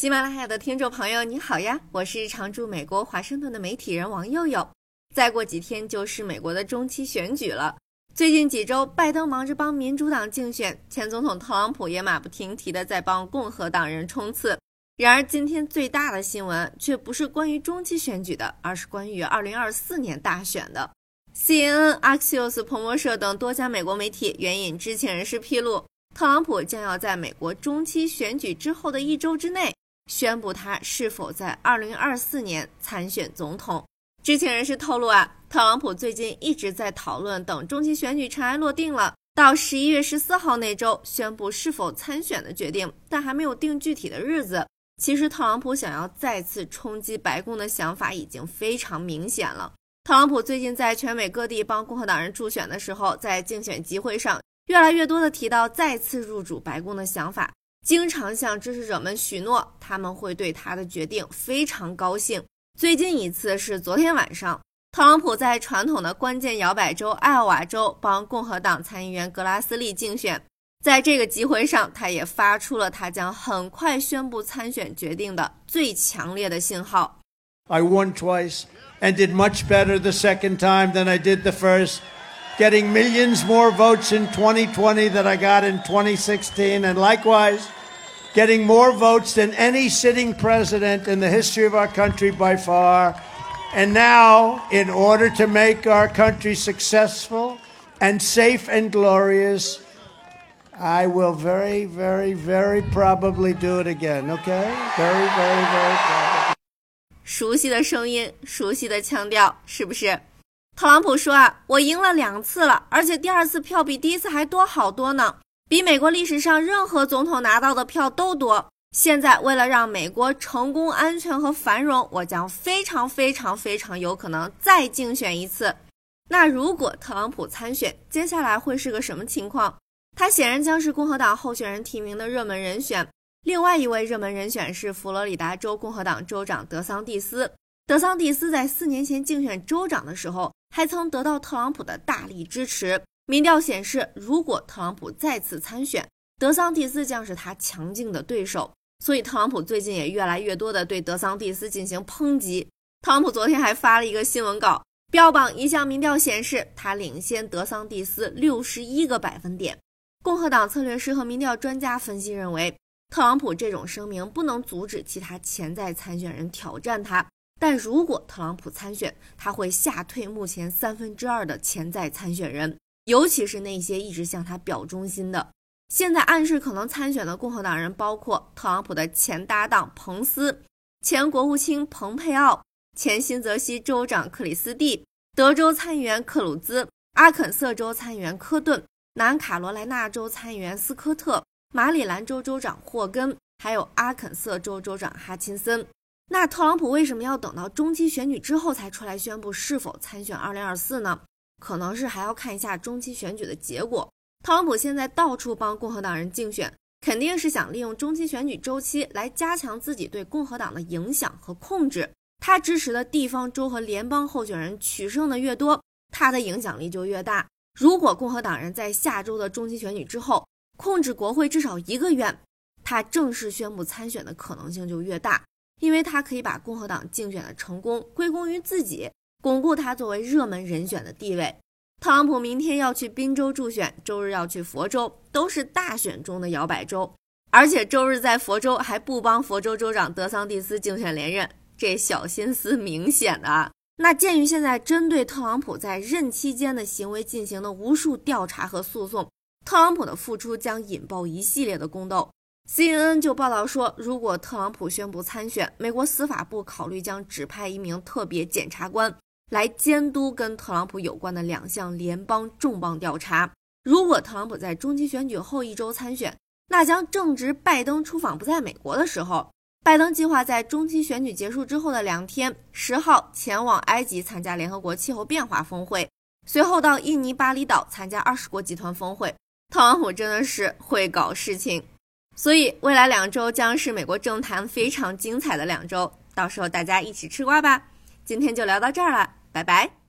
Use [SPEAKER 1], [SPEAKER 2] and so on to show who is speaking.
[SPEAKER 1] 喜马拉雅的听众朋友，你好呀！我是常驻美国华盛顿的媒体人王佑佑。再过几天就是美国的中期选举了。最近几周，拜登忙着帮民主党竞选，前总统特朗普也马不停蹄地在帮共和党人冲刺。然而，今天最大的新闻却不是关于中期选举的，而是关于2024年大选的。CNN、Axios、彭博社等多家美国媒体援引知情人士披露，特朗普将要在美国中期选举之后的一周之内。宣布他是否在二零二四年参选总统。知情人士透露啊，特朗普最近一直在讨论，等中期选举尘埃落定了，到十一月十四号那周宣布是否参选的决定，但还没有定具体的日子。其实，特朗普想要再次冲击白宫的想法已经非常明显了。特朗普最近在全美各地帮共和党人助选的时候，在竞选集会上越来越多的提到再次入主白宫的想法。经常向支持者们许诺，他们会对他的决定非常高兴。最近一次是昨天晚上，特朗普在传统的关键摇摆州艾奥瓦州帮共和党参议员格拉斯利竞选。在这个集会上，他也发出了他将很快宣布参选决定的最强烈的信号。
[SPEAKER 2] I won twice and did much better the second time than I did the first, getting millions more votes in 2020 than I got in 2016, and likewise. getting more votes than any sitting president in the history of our country by far. And now, in order to make our country successful and safe and glorious, I will very, very, very probably do it again, okay? Very, very, very probably.
[SPEAKER 1] 熟悉的声音，熟悉的腔调，是不是？ 特朗普说啊，我赢了两次了，而且第二次票比第一次还多好多呢。比美国历史上任何总统拿到的票都多。现在，为了让美国成功、安全和繁荣，我将非常、非常、非常有可能再竞选一次。那如果特朗普参选，接下来会是个什么情况？他显然将是共和党候选人提名的热门人选。另外一位热门人选是佛罗里达州共和党州长德桑蒂斯。德桑蒂斯在四年前竞选州长的时候，还曾得到特朗普的大力支持。民调显示，如果特朗普再次参选，德桑蒂斯将是他强劲的对手。所以，特朗普最近也越来越多的对德桑蒂斯进行抨击。特朗普昨天还发了一个新闻稿，标榜一项民调显示他领先德桑蒂斯六十一个百分点。共和党策略师和民调专家分析认为，特朗普这种声明不能阻止其他潜在参选人挑战他，但如果特朗普参选，他会吓退目前三分之二的潜在参选人。尤其是那些一直向他表忠心的，现在暗示可能参选的共和党人包括特朗普的前搭档彭斯、前国务卿蓬佩奥、前新泽西州长克里斯蒂、德州参议员克鲁兹、阿肯色州参议员科顿、南卡罗来纳州参议员斯科特、马里兰州州长霍根，还有阿肯色州州长哈钦森。那特朗普为什么要等到中期选举之后才出来宣布是否参选2024呢？可能是还要看一下中期选举的结果。特朗普现在到处帮共和党人竞选，肯定是想利用中期选举周期来加强自己对共和党的影响和控制。他支持的地方州和联邦候选人取胜的越多，他的影响力就越大。如果共和党人在下周的中期选举之后控制国会至少一个月，他正式宣布参选的可能性就越大，因为他可以把共和党竞选的成功归功于自己。巩固他作为热门人选的地位。特朗普明天要去宾州助选，周日要去佛州，都是大选中的摇摆州。而且周日在佛州还不帮佛州州长德桑蒂斯竞选连任，这小心思明显的啊。那鉴于现在针对特朗普在任期间的行为进行的无数调查和诉讼，特朗普的复出将引爆一系列的宫斗。CNN 就报道说，如果特朗普宣布参选，美国司法部考虑将指派一名特别检察官。来监督跟特朗普有关的两项联邦重磅调查。如果特朗普在中期选举后一周参选，那将正值拜登出访不在美国的时候。拜登计划在中期选举结束之后的两天，十号前往埃及参加联合国气候变化峰会，随后到印尼巴厘岛参加二十国集团峰会。特朗普真的是会搞事情，所以未来两周将是美国政坛非常精彩的两周，到时候大家一起吃瓜吧。今天就聊到这儿了。拜拜。